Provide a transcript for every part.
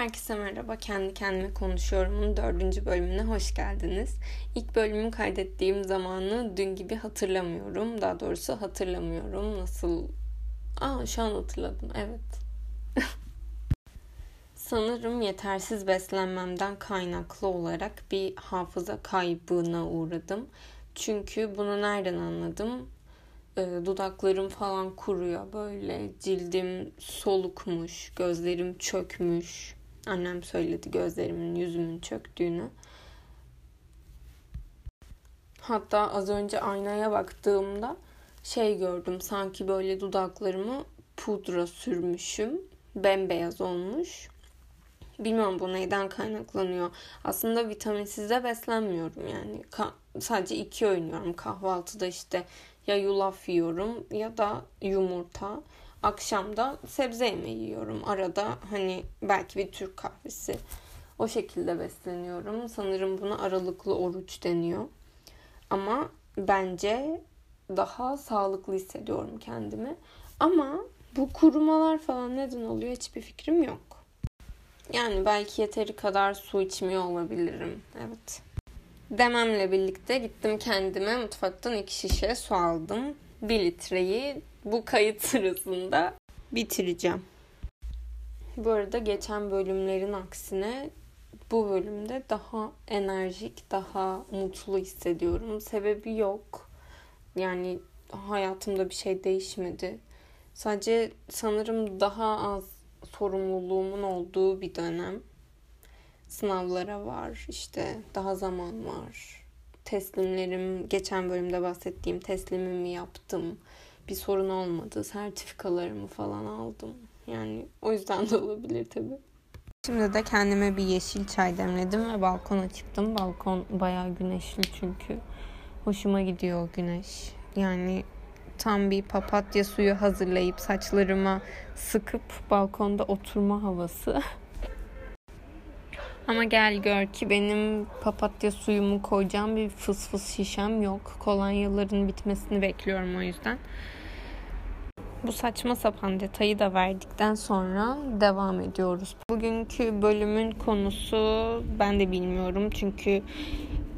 Herkese merhaba. Kendi kendime konuşuyorumun dördüncü bölümüne hoş geldiniz. İlk bölümü kaydettiğim zamanı dün gibi hatırlamıyorum. Daha doğrusu hatırlamıyorum. Nasıl... Aa şu an hatırladım. Evet. Sanırım yetersiz beslenmemden kaynaklı olarak bir hafıza kaybına uğradım. Çünkü bunu nereden anladım? e, dudaklarım falan kuruyor böyle. Cildim solukmuş, gözlerim çökmüş. Annem söyledi gözlerimin, yüzümün çöktüğünü. Hatta az önce aynaya baktığımda şey gördüm. Sanki böyle dudaklarımı pudra sürmüşüm. Bembeyaz olmuş. Bilmiyorum bu neyden kaynaklanıyor. Aslında vitaminsiz de beslenmiyorum yani. Ka- sadece iki öğün yiyorum. Kahvaltıda işte ya yulaf yiyorum ya da yumurta. Akşamda sebze yemeği yiyorum. Arada hani belki bir Türk kahvesi. O şekilde besleniyorum. Sanırım buna aralıklı oruç deniyor. Ama bence daha sağlıklı hissediyorum kendimi. Ama bu kurumalar falan neden oluyor hiçbir fikrim yok. Yani belki yeteri kadar su içmiyor olabilirim. Evet. Dememle birlikte gittim kendime mutfaktan iki şişe su aldım. Bir litreyi bu kayıt sırasında bitireceğim. Bu arada geçen bölümlerin aksine bu bölümde daha enerjik, daha mutlu hissediyorum. Sebebi yok. Yani hayatımda bir şey değişmedi. Sadece sanırım daha az sorumluluğumun olduğu bir dönem sınavlara var. işte daha zaman var. Teslimlerim, geçen bölümde bahsettiğim teslimimi yaptım. Bir sorun olmadı. Sertifikalarımı falan aldım. Yani o yüzden de olabilir tabii. Şimdi de kendime bir yeşil çay demledim ve balkona çıktım. Balkon bayağı güneşli çünkü. Hoşuma gidiyor güneş. Yani tam bir papatya suyu hazırlayıp saçlarıma sıkıp balkonda oturma havası. Ama gel gör ki benim papatya suyumu koyacağım bir fıs fıs şişem yok. Kolonyaların bitmesini bekliyorum o yüzden. Bu saçma sapan detayı da verdikten sonra devam ediyoruz. Bugünkü bölümün konusu ben de bilmiyorum. Çünkü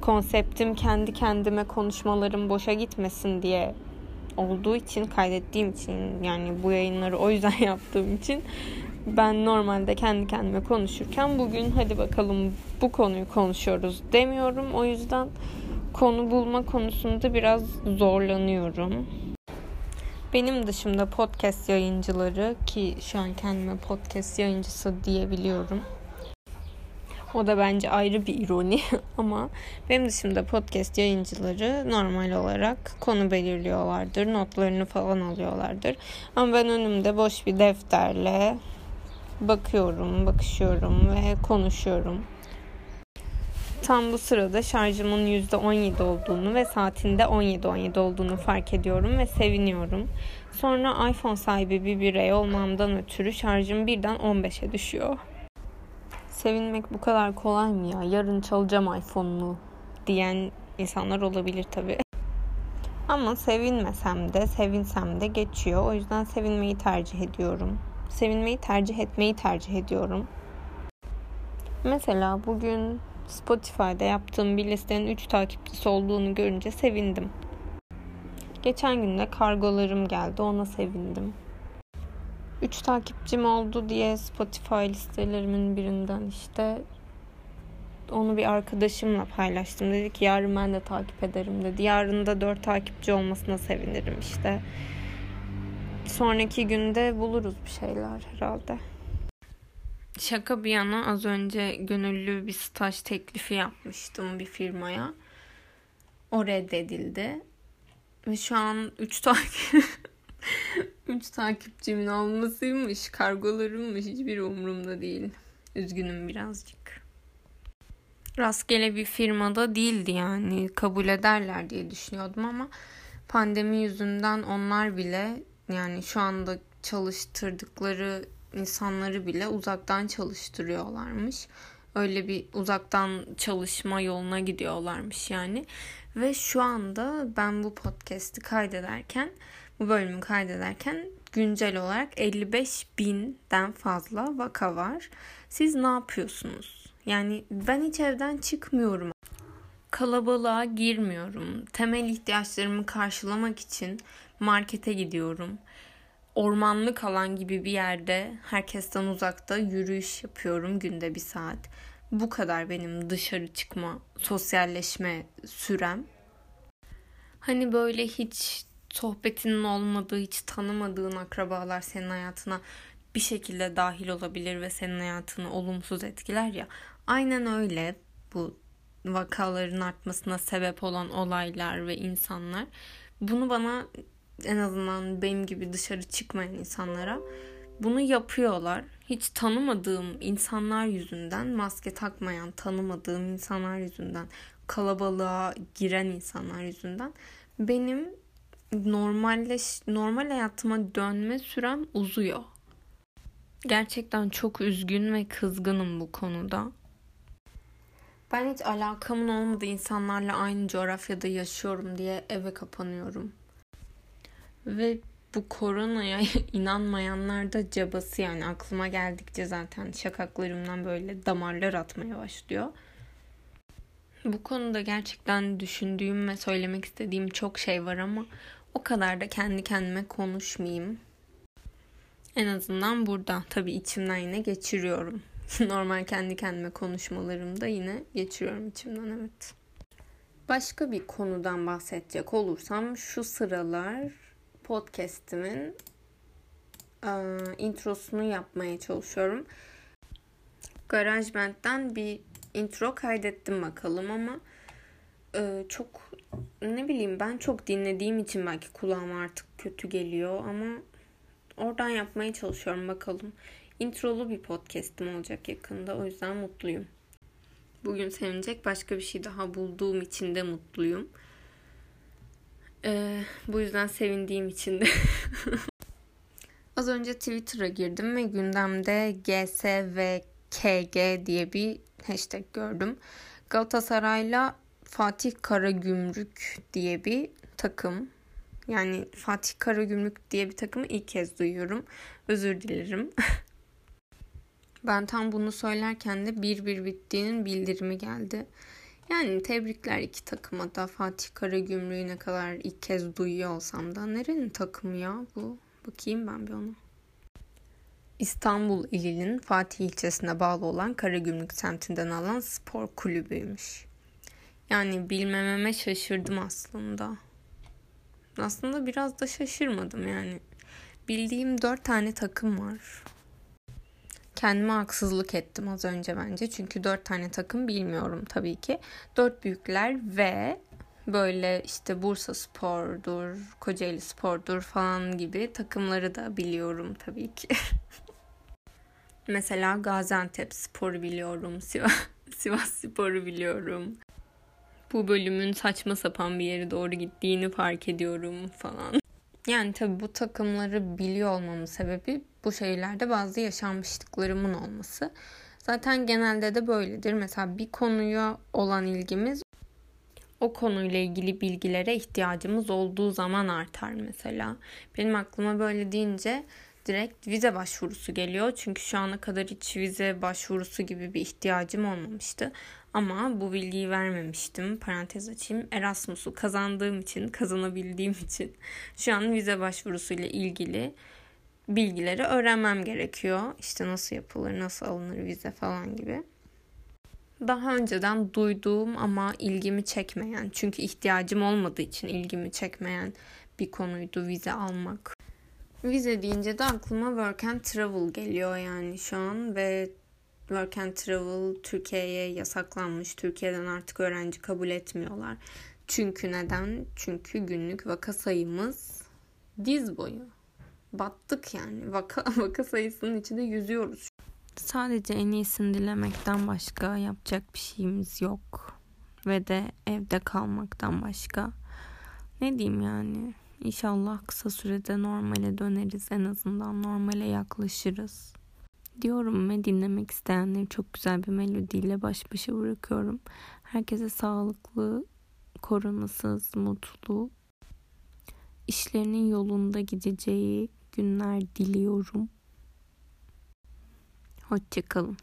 konseptim kendi kendime konuşmalarım boşa gitmesin diye olduğu için kaydettiğim için yani bu yayınları o yüzden yaptığım için ben normalde kendi kendime konuşurken bugün hadi bakalım bu konuyu konuşuyoruz demiyorum. O yüzden konu bulma konusunda biraz zorlanıyorum. Benim dışımda podcast yayıncıları ki şu an kendime podcast yayıncısı diyebiliyorum. O da bence ayrı bir ironi ama benim dışımda podcast yayıncıları normal olarak konu belirliyorlardır, notlarını falan alıyorlardır. Ama ben önümde boş bir defterle bakıyorum, bakışıyorum ve konuşuyorum. Tam bu sırada şarjımın %17 olduğunu ve saatinde 17-17 olduğunu fark ediyorum ve seviniyorum. Sonra iPhone sahibi bir birey olmamdan ötürü şarjım birden 15'e düşüyor. Sevinmek bu kadar kolay mı ya? Yarın çalacağım iPhone'unu diyen insanlar olabilir tabii. Ama sevinmesem de, sevinsem de geçiyor. O yüzden sevinmeyi tercih ediyorum sevinmeyi tercih etmeyi tercih ediyorum. Mesela bugün Spotify'da yaptığım bir listenin 3 takipçisi olduğunu görünce sevindim. Geçen gün de kargolarım geldi ona sevindim. 3 takipçim oldu diye Spotify listelerimin birinden işte onu bir arkadaşımla paylaştım. Dedi ki yarın ben de takip ederim dedi. Yarın da 4 takipçi olmasına sevinirim işte sonraki günde buluruz bir şeyler herhalde. Şaka bir yana az önce gönüllü bir staj teklifi yapmıştım bir firmaya. O reddedildi. Ve şu an 3 takip 3 takipçimin olmasıymış, kargolarımmış hiçbir umurumda değil. Üzgünüm birazcık. Rastgele bir firmada değildi yani kabul ederler diye düşünüyordum ama pandemi yüzünden onlar bile yani şu anda çalıştırdıkları insanları bile uzaktan çalıştırıyorlarmış. Öyle bir uzaktan çalışma yoluna gidiyorlarmış yani. Ve şu anda ben bu podcast'i kaydederken, bu bölümü kaydederken güncel olarak 55 binden fazla vaka var. Siz ne yapıyorsunuz? Yani ben hiç evden çıkmıyorum. Kalabalığa girmiyorum. Temel ihtiyaçlarımı karşılamak için markete gidiyorum. Ormanlık alan gibi bir yerde herkesten uzakta yürüyüş yapıyorum günde bir saat. Bu kadar benim dışarı çıkma, sosyalleşme sürem. Hani böyle hiç sohbetinin olmadığı, hiç tanımadığın akrabalar senin hayatına bir şekilde dahil olabilir ve senin hayatını olumsuz etkiler ya. Aynen öyle bu vakaların artmasına sebep olan olaylar ve insanlar. Bunu bana en azından benim gibi dışarı çıkmayan insanlara bunu yapıyorlar. Hiç tanımadığım insanlar yüzünden, maske takmayan, tanımadığım insanlar yüzünden, kalabalığa giren insanlar yüzünden benim normalleş normal hayatıma dönme sürem uzuyor. Gerçekten çok üzgün ve kızgınım bu konuda. Ben hiç alakamın olmadığı insanlarla aynı coğrafyada yaşıyorum diye eve kapanıyorum. Ve bu koronaya inanmayanlar da cabası yani aklıma geldikçe zaten şakaklarımdan böyle damarlar atmaya başlıyor. Bu konuda gerçekten düşündüğüm ve söylemek istediğim çok şey var ama o kadar da kendi kendime konuşmayayım. En azından burada tabii içimden yine geçiriyorum. Normal kendi kendime konuşmalarımda yine geçiriyorum içimden evet. Başka bir konudan bahsedecek olursam şu sıralar podcast'imin e, introsunu yapmaya çalışıyorum. GarageBand'den bir intro kaydettim bakalım ama e, çok ne bileyim ben çok dinlediğim için belki kulağıma artık kötü geliyor ama oradan yapmaya çalışıyorum bakalım. Introlu bir podcast'im olacak yakında o yüzden mutluyum. Bugün sevinecek başka bir şey daha bulduğum için de mutluyum. Ee, bu yüzden sevindiğim için de. Az önce Twitter'a girdim ve gündemde GS ve KG diye bir hashtag gördüm. Galatasaray'la Fatih Karagümrük diye bir takım. Yani Fatih Karagümrük diye bir takımı ilk kez duyuyorum. Özür dilerim. ben tam bunu söylerken de bir bir bittiğinin bildirimi geldi. Yani tebrikler iki takıma da Fatih Karagümrük'ü ne kadar ilk kez duyuyor olsam da nerenin takımı ya bu? Bakayım ben bir ona. İstanbul ilinin Fatih ilçesine bağlı olan Karagümrük semtinden alan spor kulübüymüş. Yani bilmememe şaşırdım aslında. Aslında biraz da şaşırmadım yani. Bildiğim dört tane takım var. Kendime haksızlık ettim az önce bence. Çünkü dört tane takım bilmiyorum tabii ki. Dört büyükler ve böyle işte Bursa Spor'dur, Kocaeli Spor'dur falan gibi takımları da biliyorum tabii ki. Mesela Gaziantep Spor'u biliyorum, Sivas, Sivas Spor'u biliyorum. Bu bölümün saçma sapan bir yere doğru gittiğini fark ediyorum falan. Yani tabii bu takımları biliyor olmamın sebebi bu şehirlerde bazı yaşanmışlıklarımın olması. Zaten genelde de böyledir. Mesela bir konuya olan ilgimiz o konuyla ilgili bilgilere ihtiyacımız olduğu zaman artar mesela. Benim aklıma böyle deyince direkt vize başvurusu geliyor. Çünkü şu ana kadar hiç vize başvurusu gibi bir ihtiyacım olmamıştı. Ama bu bilgiyi vermemiştim. Parantez açayım. Erasmus'u kazandığım için, kazanabildiğim için şu an vize başvurusu ile ilgili bilgileri öğrenmem gerekiyor. İşte nasıl yapılır, nasıl alınır vize falan gibi. Daha önceden duyduğum ama ilgimi çekmeyen, çünkü ihtiyacım olmadığı için ilgimi çekmeyen bir konuydu vize almak. Vize deyince de aklıma work and travel geliyor yani şu an ve work and travel Türkiye'ye yasaklanmış. Türkiye'den artık öğrenci kabul etmiyorlar. Çünkü neden? Çünkü günlük vaka sayımız diz boyu. Battık yani. Vaka, vaka sayısının içinde yüzüyoruz. Sadece en iyisini dilemekten başka yapacak bir şeyimiz yok. Ve de evde kalmaktan başka. Ne diyeyim yani? İnşallah kısa sürede normale döneriz. En azından normale yaklaşırız. Diyorum ve dinlemek isteyenleri çok güzel bir melodiyle baş başa bırakıyorum. Herkese sağlıklı, koronasız, mutlu, işlerinin yolunda gideceği, günler diliyorum. Hoşçakalın.